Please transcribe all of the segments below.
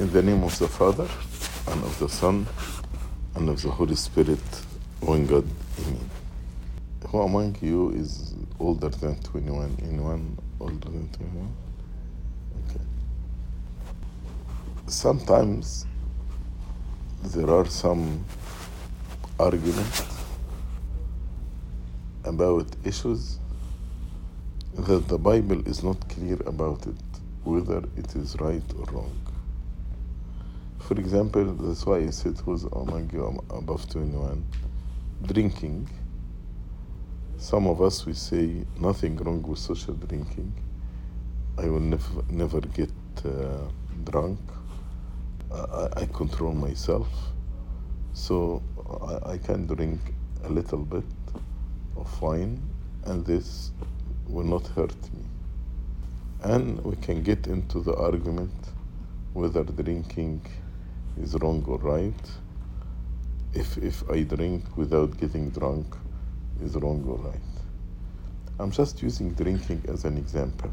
In the name of the Father, and of the Son, and of the Holy Spirit, one God, Amen. Who among you is older than 21? Anyone older than 21? Okay. Sometimes there are some arguments about issues that the Bible is not clear about it, whether it is right or wrong. For example, that's why I said who's among you above 21 drinking. Some of us we say nothing wrong with social drinking. I will never never get uh, drunk. I, I control myself, so I, I can drink a little bit of wine, and this will not hurt me. And we can get into the argument whether drinking is wrong or right. If if I drink without getting drunk is wrong or right. I'm just using drinking as an example.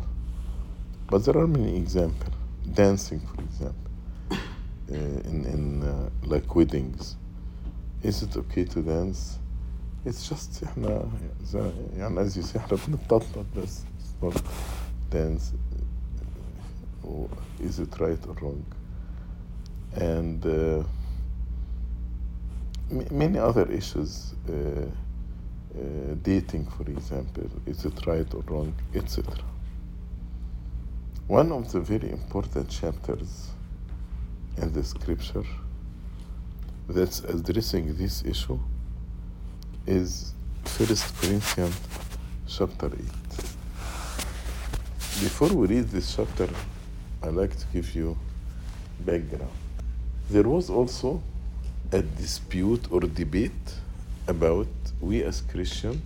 But there are many examples. Dancing, for example, uh, in, in uh, like weddings. Is it okay to dance? It's just احنا زي- يعني as you say احنا بنتنطط بس it's not dance. Or Is it right or wrong? And uh, many other issues. Uh, uh, dating, for example, is it right or wrong, etc. One of the very important chapters in the scripture that's addressing this issue is First Corinthians chapter 8. Before we read this chapter, I'd like to give you background. There was also a dispute or debate about we as Christians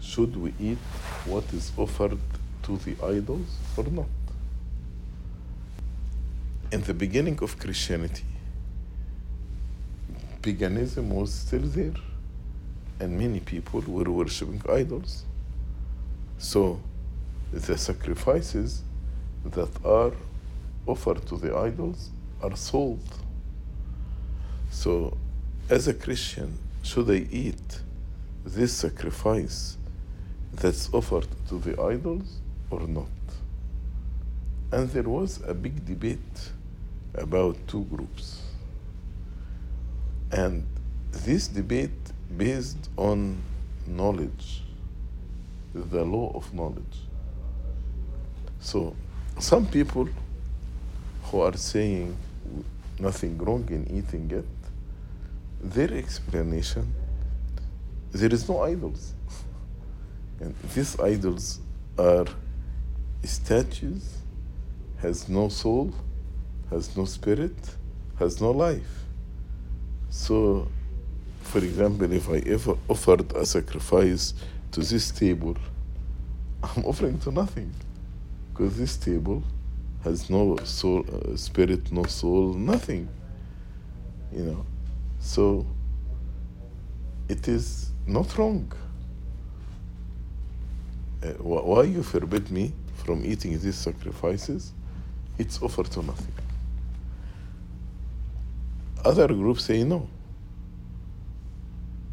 should we eat what is offered to the idols or not. In the beginning of Christianity, paganism was still there, and many people were worshipping idols. So, the sacrifices that are offered to the idols are sold. So, as a Christian, should I eat this sacrifice that's offered to the idols or not? And there was a big debate about two groups. And this debate based on knowledge, the law of knowledge. So, some people who are saying nothing wrong in eating it, their explanation there is no idols. and these idols are statues, has no soul, has no spirit, has no life. So, for example, if I ever offered a sacrifice to this table, I'm offering to nothing. Because this table has no soul, uh, spirit, no soul, nothing. You know. So, it is not wrong. Uh, wh- why you forbid me from eating these sacrifices? It's offered to nothing. Other groups say no.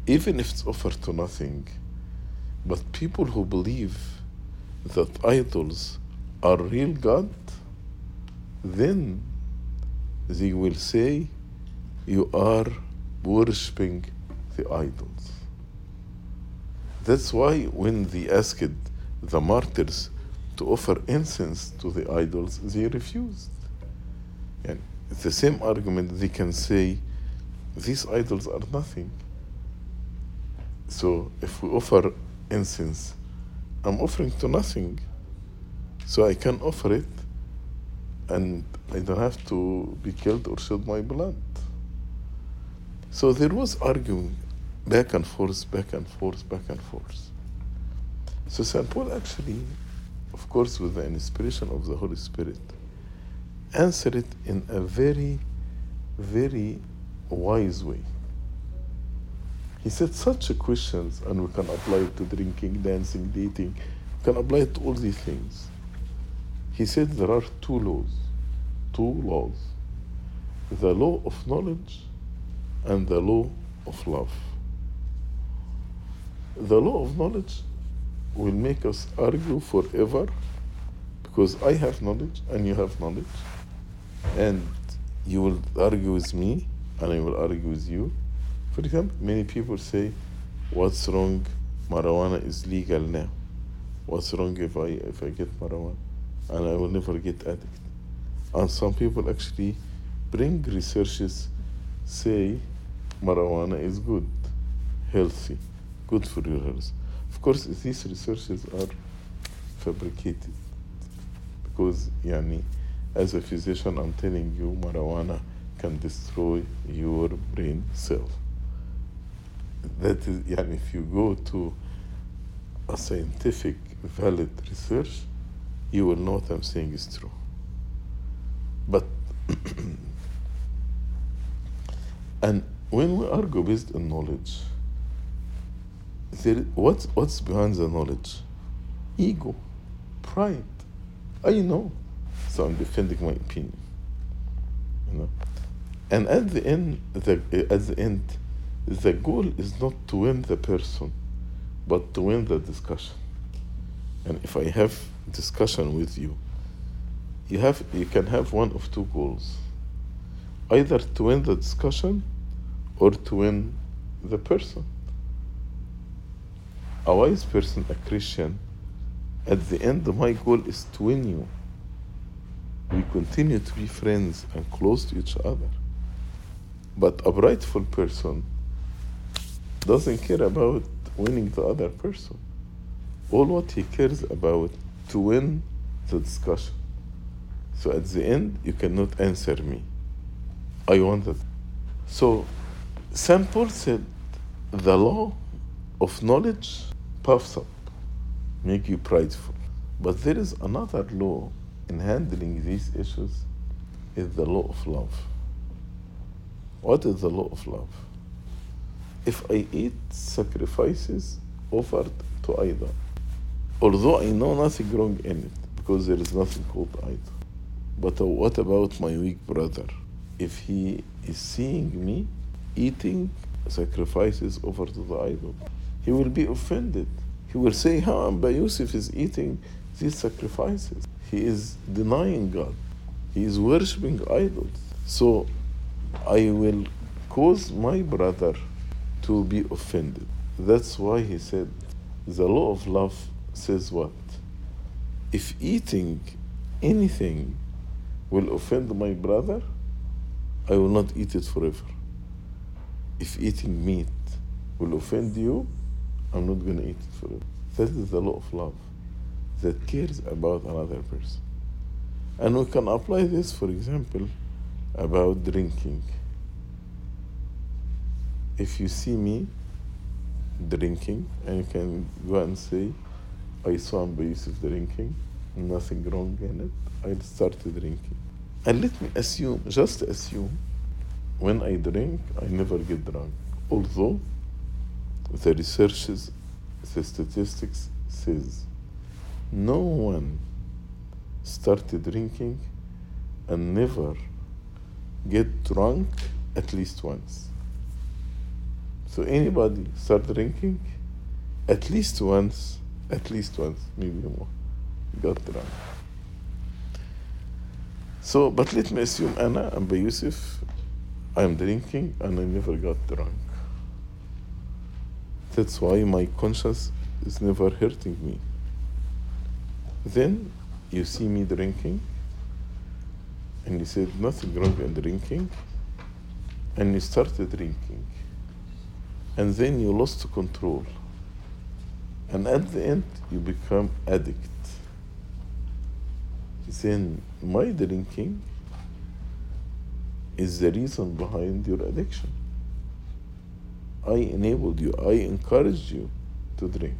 Even if it's offered to nothing, but people who believe that idols are real God, then they will say you are worshipping the idols. That's why when they asked the martyrs to offer incense to the idols, they refused. And the same argument they can say these idols are nothing. So if we offer incense, I'm offering to nothing. So I can offer it and I don't have to be killed or shed my blood. So there was arguing back and forth, back and forth, back and forth. So St. Paul actually, of course, with the inspiration of the Holy Spirit, answered it in a very, very wise way. He said such questions, and we can apply it to drinking, dancing, dating, we can apply it to all these things. He said there are two laws, two laws the law of knowledge and the law of love. The law of knowledge will make us argue forever because I have knowledge and you have knowledge, and you will argue with me and I will argue with you. For example, many people say, What's wrong? Marijuana is legal now. What's wrong if I if I get marijuana? And I will never get addict. And some people actually bring researches say marijuana is good, healthy, good for your health. Of course, these researches are fabricated because, yani, as a physician, I'm telling you, marijuana can destroy your brain cell. That is, yani, if you go to a scientific, valid research, you will know what I'm saying is true. But and when we argue based on knowledge, there, what's, what's behind the knowledge? Ego, pride. I know, so I'm defending my opinion. You know, and at the end, the, at the end, the goal is not to win the person, but to win the discussion. And if I have discussion with you, you have you can have one of two goals. Either to win the discussion or to win the person. A wise person a christian at the end my goal is to win you. We continue to be friends and close to each other. But a rightful person doesn't care about winning the other person. All what he cares about to win the discussion so at the end, you cannot answer me. I wanted. So St. Paul said, the law of knowledge puffs up, make you prideful. But there is another law in handling these issues is the law of love. What is the law of love? If I eat sacrifices offered to idol, although I know nothing wrong in it, because there is nothing called idol, but what about my weak brother? If he is seeing me eating sacrifices over to the idol, he will be offended. He will say, How Amba Yusuf is eating these sacrifices. He is denying God. He is worshipping idols. So I will cause my brother to be offended. That's why he said, the law of love says what? If eating anything will offend my brother, I will not eat it forever. If eating meat will offend you, I'm not going to eat it forever. That is the law of love that cares about another person. And we can apply this, for example, about drinking. If you see me drinking, and you can go and say, I saw Amba Yusuf drinking, nothing wrong in it, I started drinking. And let me assume, just assume, when I drink, I never get drunk. Although the researches, the statistics says no one started drinking and never get drunk at least once. So anybody start drinking at least once, at least once, maybe more, got drunk. So, but let me assume Anna and by Yusuf, I'm drinking and I never got drunk. That's why my conscience is never hurting me. Then you see me drinking, and you said nothing wrong in drinking, and you started drinking, and then you lost control, and at the end you become addict. Then my drinking is the reason behind your addiction. I enabled you, I encouraged you to drink.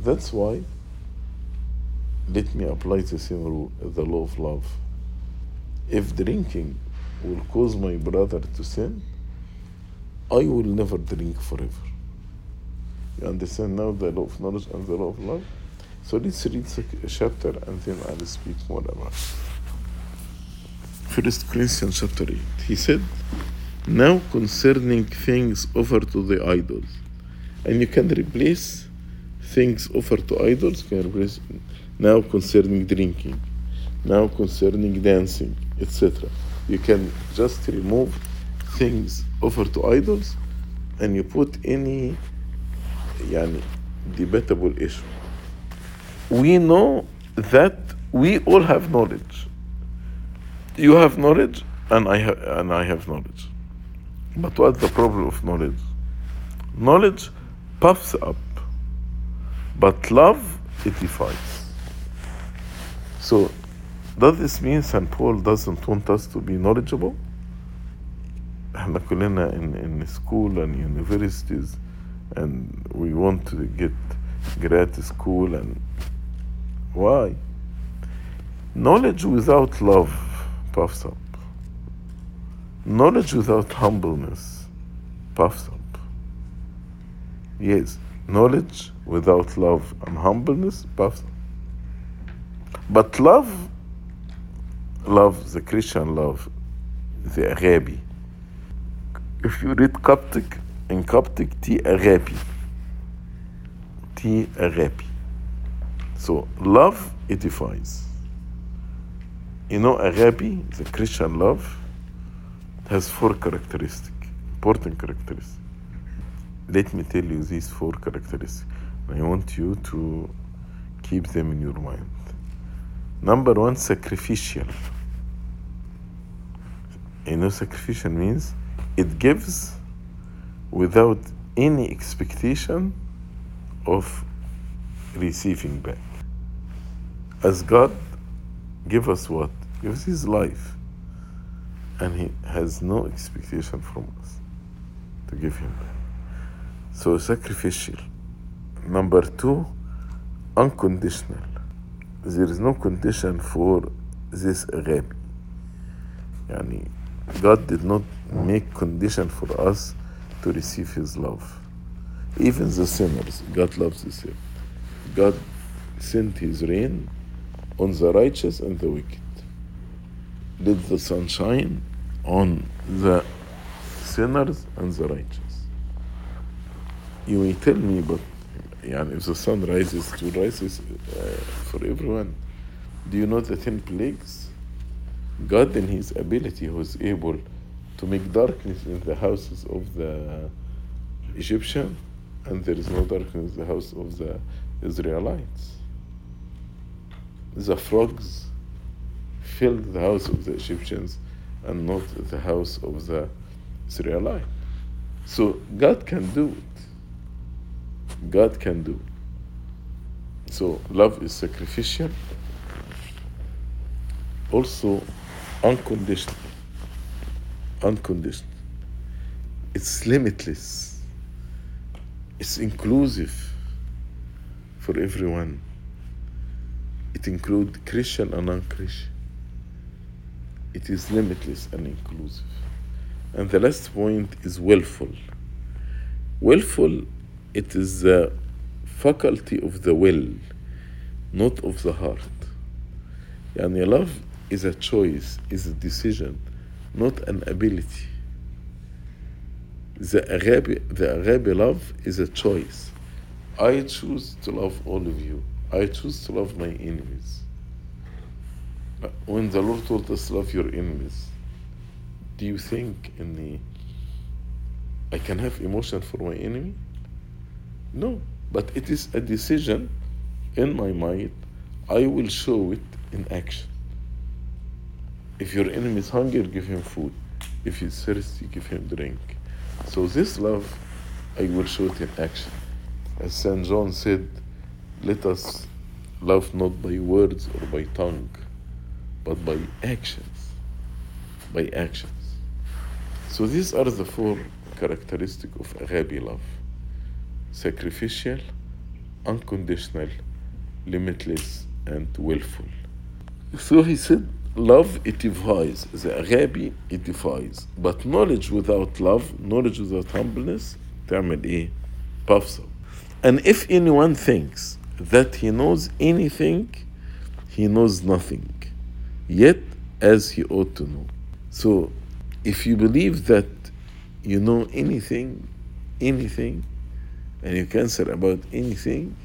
That's why let me apply the same rule, the law of love. If drinking will cause my brother to sin, I will never drink forever. You understand now the law of knowledge and the law of love? So let's read the chapter and then I'll speak more about it. First Corinthians chapter 8. He said, Now concerning things offered to the idols. And you can replace things offered to idols, can replace now concerning drinking, now concerning dancing, etc. You can just remove things offered to idols and you put any يعني debatable issue. We know that we all have knowledge. You have knowledge and I have and I have knowledge. But what's the problem of knowledge? Knowledge puffs up, but love edifies. So does this mean St. Paul doesn't want us to be knowledgeable? احنا كلنا in, in school and universities and we want to get great school and why? Knowledge without love puffs up. Knowledge without humbleness puffs up. Yes, knowledge without love and humbleness puffs up. But love, love, the Christian love, the agape. If you read Coptic, in Coptic, T agape. T agape. So love edifies. You know, agape, the Christian love, has four characteristics, important characteristics. Let me tell you these four characteristics. I want you to keep them in your mind. Number one, sacrificial. You know, sacrificial means it gives without any expectation of receiving back. As God give us what? Gives his life. And he has no expectation from us to give him back. So sacrificial. Number two, unconditional. There is no condition for this agape. Yani God did not make condition for us to receive his love. Even the sinners, God loves the sinner. God sent his rain on the righteous and the wicked. Let the sun shine on the sinners and the righteous. You may tell me, but يعني, if the sun rises, it will rise uh, for everyone. Do you know the ten plagues? God, in His ability, was able to make darkness in the houses of the Egyptian, and there is no darkness in the house of the Israelites. The frogs filled the house of the Egyptians and not the house of the Israelites. So God can do it. God can do it. So love is sacrificial, also unconditional. Unconditional. It's limitless. It's inclusive for everyone. It includes Christian and non-Christian. It is limitless and inclusive. And the last point is willful. Willful, it is the faculty of the will, not of the heart. Yani love is a choice, is a decision, not an ability. The agape, the agape love is a choice. I choose to love all of you. I choose to love my enemies. When the Lord told us love your enemies, do you think in the I can have emotion for my enemy? No, but it is a decision in my mind. I will show it in action. If your enemy is hungry, give him food. If he's thirsty, give him drink. So this love, I will show it in action. As St. John said, let us love not by words or by tongue, but by actions. By actions. So these are the four characteristics of agape love sacrificial, unconditional, limitless, and willful. So he said, love edifies, the agape edifies, but knowledge without love, knowledge without humbleness, تعمل ايه? puffs up. And if anyone thinks that he knows anything, he knows nothing. Yet as he ought to know. So, if you believe that you know anything, anything, and you can answer about anything,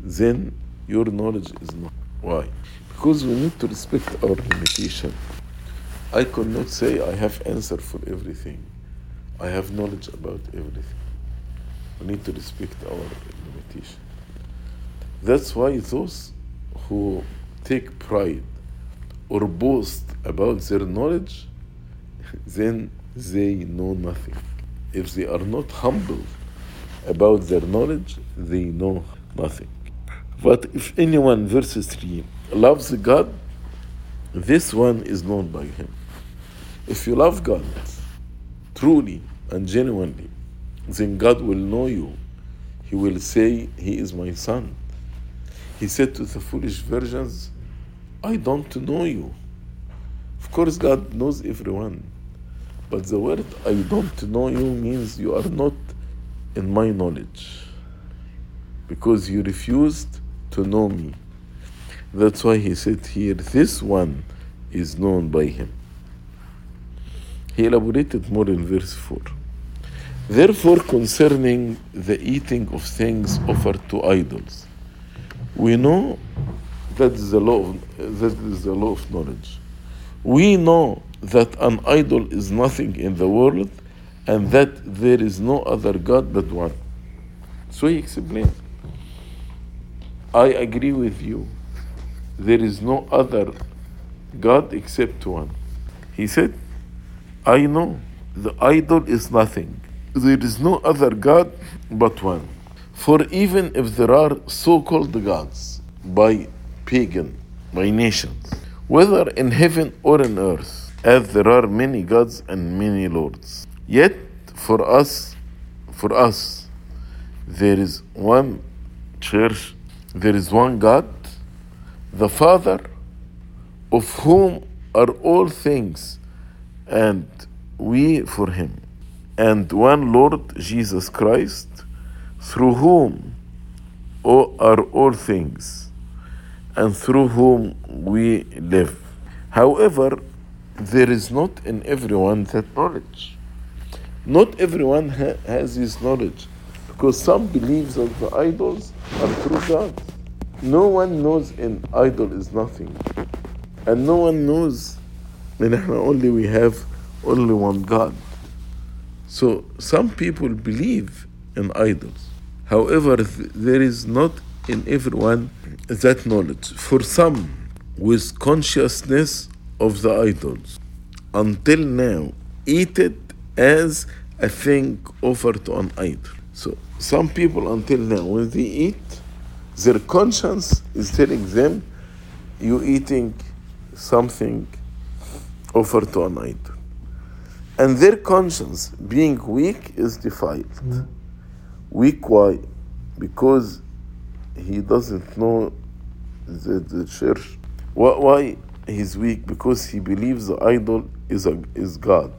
then your knowledge is not. Why? Because we need to respect our limitation. I could not say I have answer for everything. I have knowledge about everything. We need to respect our limitation. That's why those who take pride or boast about their knowledge, then they know nothing. If they are not humble about their knowledge, they know nothing. But if anyone, verse 3, loves God, this one is known by him. If you love God truly and genuinely, then God will know you. He will say, He is my son. He said to the foolish virgins, I don't know you. Of course, God knows everyone. But the word I don't know you means you are not in my knowledge. Because you refused to know me. That's why he said here, this one is known by him. He elaborated more in verse 4. Therefore, concerning the eating of things offered to idols, we know that is the law of, that is the law of knowledge. We know that an idol is nothing in the world and that there is no other God but one. So he explained. I agree with you. There is no other God except one. He said, I know the idol is nothing. There is no other God but one. For even if there are so called gods by pagan, by nations, whether in heaven or in earth, as there are many gods and many lords, yet for us, for us, there is one church, there is one God, the Father, of whom are all things, and we for him, and one Lord Jesus Christ, through whom are all things, and through whom we live. However, there is not in everyone that knowledge. Not everyone ha- has this knowledge, because some believe that the idols are true gods. No one knows an idol is nothing, and no one knows that only we have only one God. So some people believe in idols. However, th- there is not in everyone that knowledge. For some, with consciousness of the idols, until now, eat it as a thing offered to an idol. So some people until now, when they eat, their conscience is telling them, you eating something offered to an idol. And their conscience, being weak, is defiled. Weak, why? Because he doesn't know the, the church. Why, why he's weak? Because he believes the idol is, a, is God.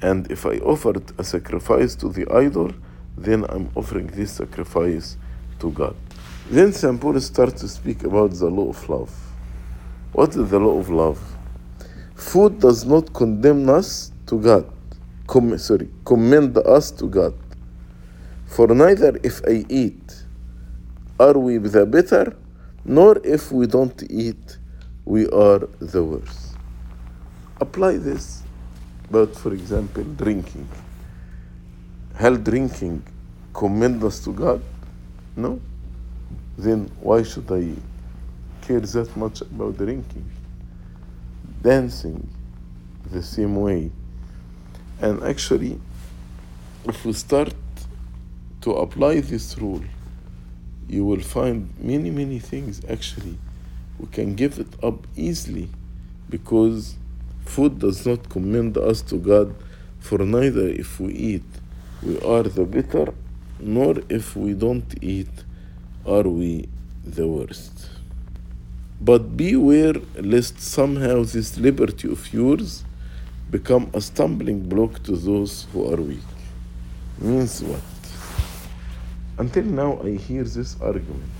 And if I offered a sacrifice to the idol, then I'm offering this sacrifice to God. Then. Paul starts to speak about the law of love. What is the law of love? Food does not condemn us to God. Com- sorry, commend us to God. For neither if I eat are we the better, nor if we don't eat we are the worse. Apply this, but for example, drinking. Hell drinking commend us to God? No? Then why should I care that much about drinking? Dancing the same way. And actually, if we start to apply this rule, you will find many, many things actually. We can give it up easily because food does not commend us to God, for neither if we eat we are the better, nor if we don't eat are we the worst. But beware lest somehow this liberty of yours become a stumbling block to those who are weak. Means what? Until now, I hear this argument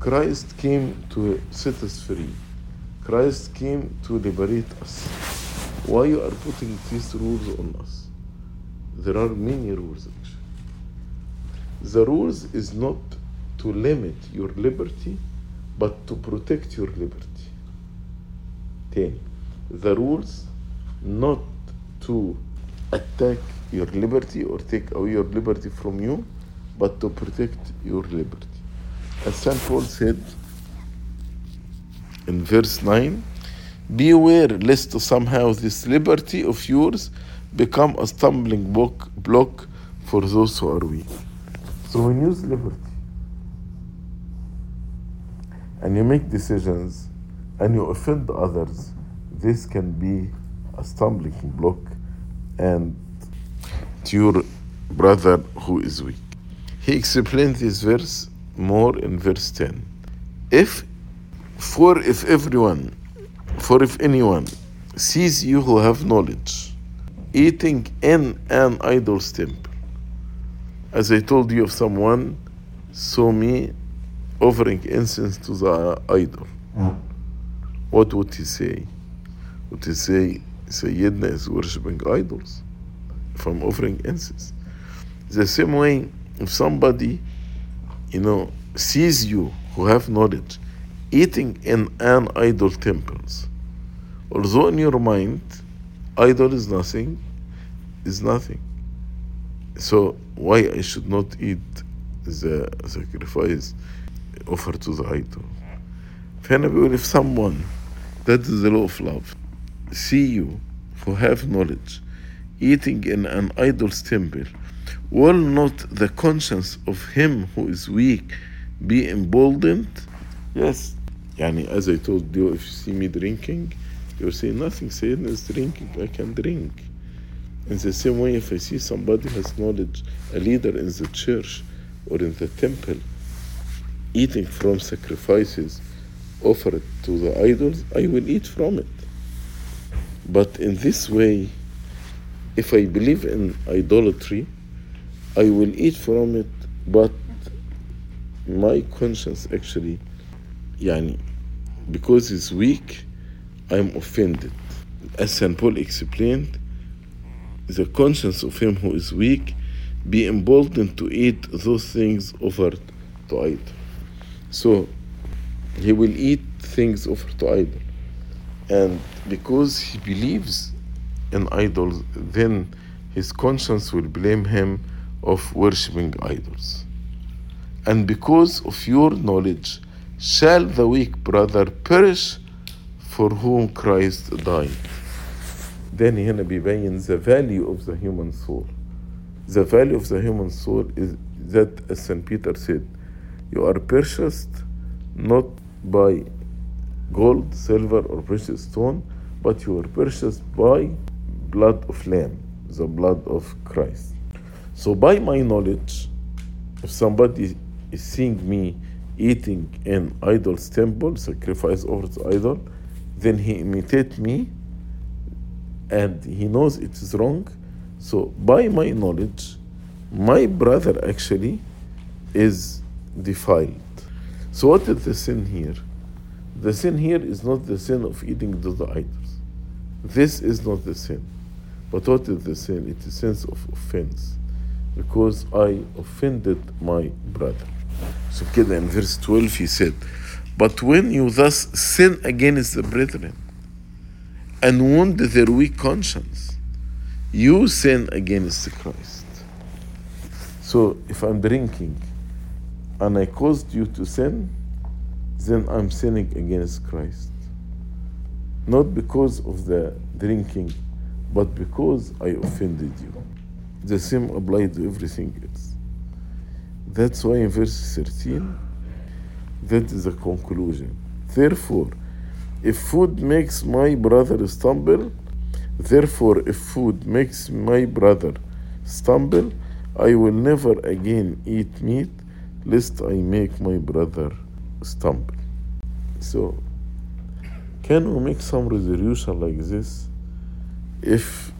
Christ came to set us free. Christ came to liberate us. Why you are putting these rules on us? There are many rules. The rules is not to limit your liberty, but to protect your liberty. 10. The rules not to attack your liberty or take away your liberty from you, but to protect your liberty. As St. Paul said in verse 9, Beware lest somehow this liberty of yours become a stumbling block, block for those who are weak. So when you use liberty and you make decisions and you offend others, this can be a stumbling block and to your brother who is weak. He explains this verse more in verse 10. If, for if everyone, for if anyone sees you who have knowledge, eating in an idol's temple, as I told you, if someone saw me offering incense to the idol, what would he say? Would he say, Sayyidina is worshipping idols? I'm offering incense. The same way, if somebody, you know, sees you who have knowledge eating in an idol temples, although in your mind, idol is nothing, is nothing. So why I should not eat the sacrifice offered to the idol? فهنا بيقول if someone that is the law of love see you who have knowledge eating in an idol's temple will not the conscience of him who is weak be emboldened yes يعني as I told you if you see me drinking you will say nothing Sayyidina is drinking I can drink In the same way, if I see somebody has knowledge, a leader in the church or in the temple, eating from sacrifices offered to the idols, I will eat from it. But in this way, if I believe in idolatry, I will eat from it, but my conscience actually, yani, because it's weak, I'm offended. As St. Paul explained, the conscience of him who is weak be emboldened to eat those things offered to idol so he will eat things offered to idol and because he believes in idols then his conscience will blame him of worshipping idols. And because of your knowledge shall the weak brother perish for whom Christ died then he gonna be buying the value of the human soul. The value of the human soul is that, as St. Peter said, you are purchased not by gold, silver, or precious stone, but you are purchased by blood of lamb, the blood of Christ. So by my knowledge, if somebody is seeing me eating an idol's temple, sacrifice over the idol, then he imitate me and he knows it is wrong. So, by my knowledge, my brother actually is defiled. So, what is the sin here? The sin here is not the sin of eating those idols. This is not the sin. But what is the sin? It is sense of offense. Because I offended my brother. So, in verse 12, he said, But when you thus sin against the brethren, and wound their weak conscience. You sin against Christ. So if I'm drinking and I caused you to sin then I'm sinning against Christ. Not because of the drinking but because I offended you. The same applied to everything else. That's why in verse 13 that is the conclusion. Therefore if food makes my brother stumble therefore if food makes my brother stumble I will never again eat meat lest I make my brother stumble. So can we make some resolution like this? If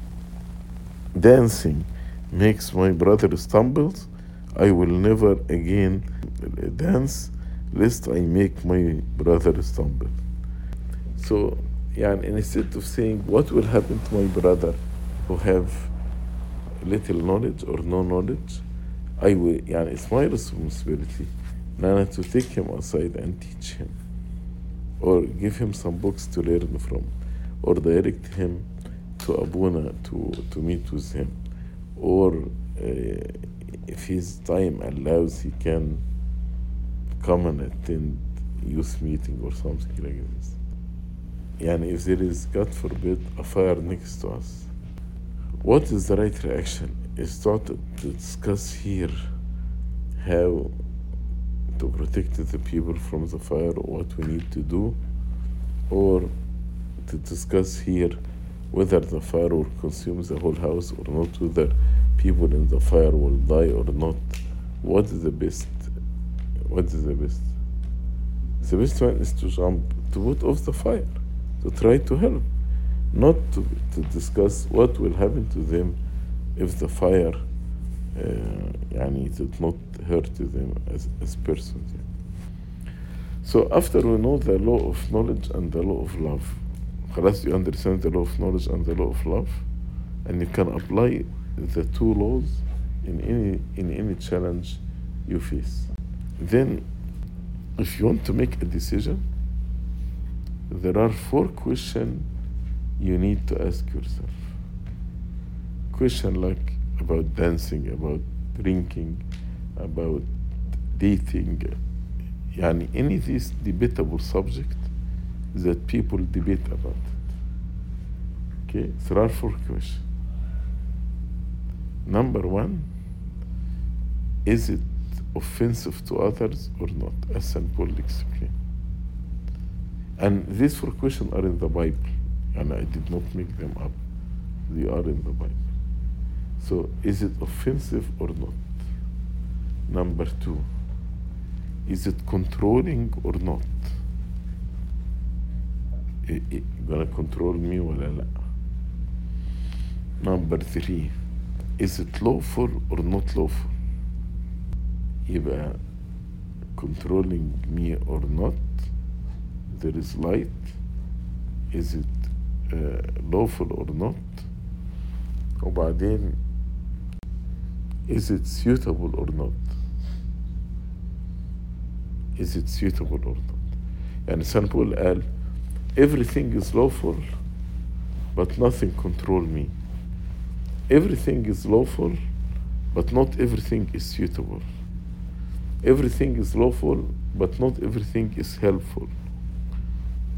dancing makes my brother stumbles I will never again dance lest I make my brother stumble so, yeah, and instead of saying, what will happen to my brother who have little knowledge or no knowledge, I will, yeah, it's my responsibility. Nana to take him aside and teach him or give him some books to learn from or direct him to Abuna to, to meet with him or uh, if his time allows he can come and attend youth meeting or something like this. Yani if there is, God forbid, a fire next to us, what is the right reaction? Is not to discuss here how to protect the people from the fire, what we need to do, or to discuss here whether the fire will consume the whole house or not, whether people in the fire will die or not. What is the best? What is the best? The best one is to jump, to put off the fire to try to help not to, to discuss what will happen to them if the fire uh, يعني did not hurt them as, as persons so after we know the law of knowledge and the law of love خلاص you understand the law of knowledge and the law of love and you can apply the two laws in any in any challenge you face then if you want to make a decision there are four questions you need to ask yourself. Question like about dancing, about drinking, about dating, yani any of these debatable subject that people debate about. It. Okay, there are four questions. Number one, is it offensive to others or not? As an public explained. and these four questions are in the Bible and I did not make them up they are in the Bible so is it offensive or not number two is it controlling or not I- I- gonna control me ولا لا number three is it lawful or not lawful يبقى controlling me or not there is light is it uh, lawful or not وبعدين is it suitable or not is it suitable or not يعني St. Paul قال everything is lawful but nothing control me everything is lawful but not everything is suitable everything is lawful but not everything is helpful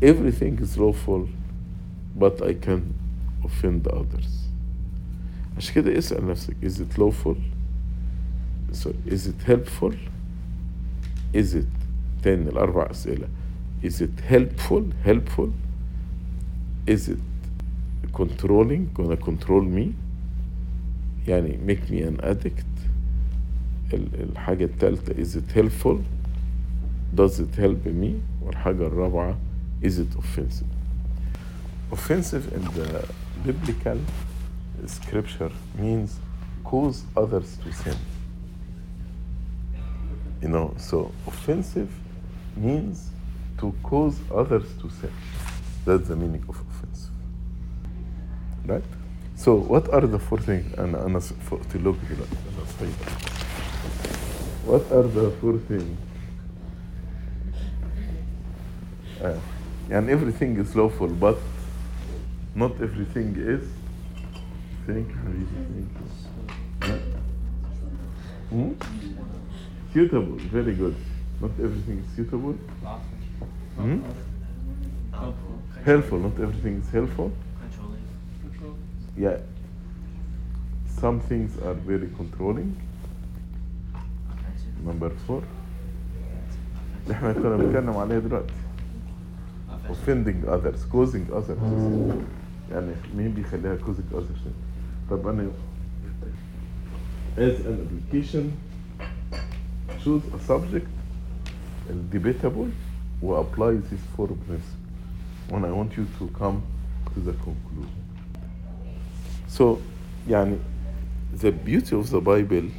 everything is lawful but I can offend others عشان كده اسأل نفسك is it lawful sorry is it helpful is it تاني الأربع أسئلة is it helpful helpful is it controlling gonna control me يعني make me an addict ال- الحاجة التالتة is it helpful does it help me والحاجة الرابعة is it offensive offensive in the biblical scripture means cause others to sin you know so offensive means to cause others to sin that's the meaning of offensive right so what are the four things انا انا فقت لوك دلوقتي انا صحيح what are the four things آه. يعني everything is lawful but not everything is thank you حبيبي thank you آه. Hmm? suitable very good not everything is suitable Hmm? helpful not everything is helpful yeah some things are very controlling number four اللي احنا كنا بنتكلم عليها دلوقتي offending others causing others يعني مين بيخليها causing others طب انا as an application choose a subject debatable و apply these four principles when I want you to come to the conclusion so يعني the beauty of the Bible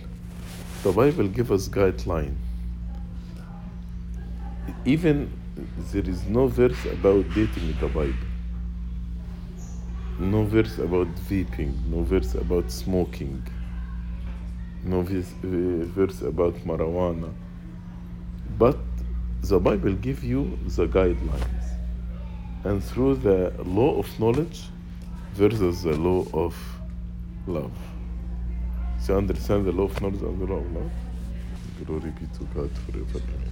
the Bible give us guideline even there is no verse about dating in the Bible. No verse about vaping, no verse about smoking, no verse, uh, verse about marijuana. But the Bible give you the guidelines. And through the law of knowledge versus the law of love. So understand the law of knowledge and the law of love? Glory be to God forever.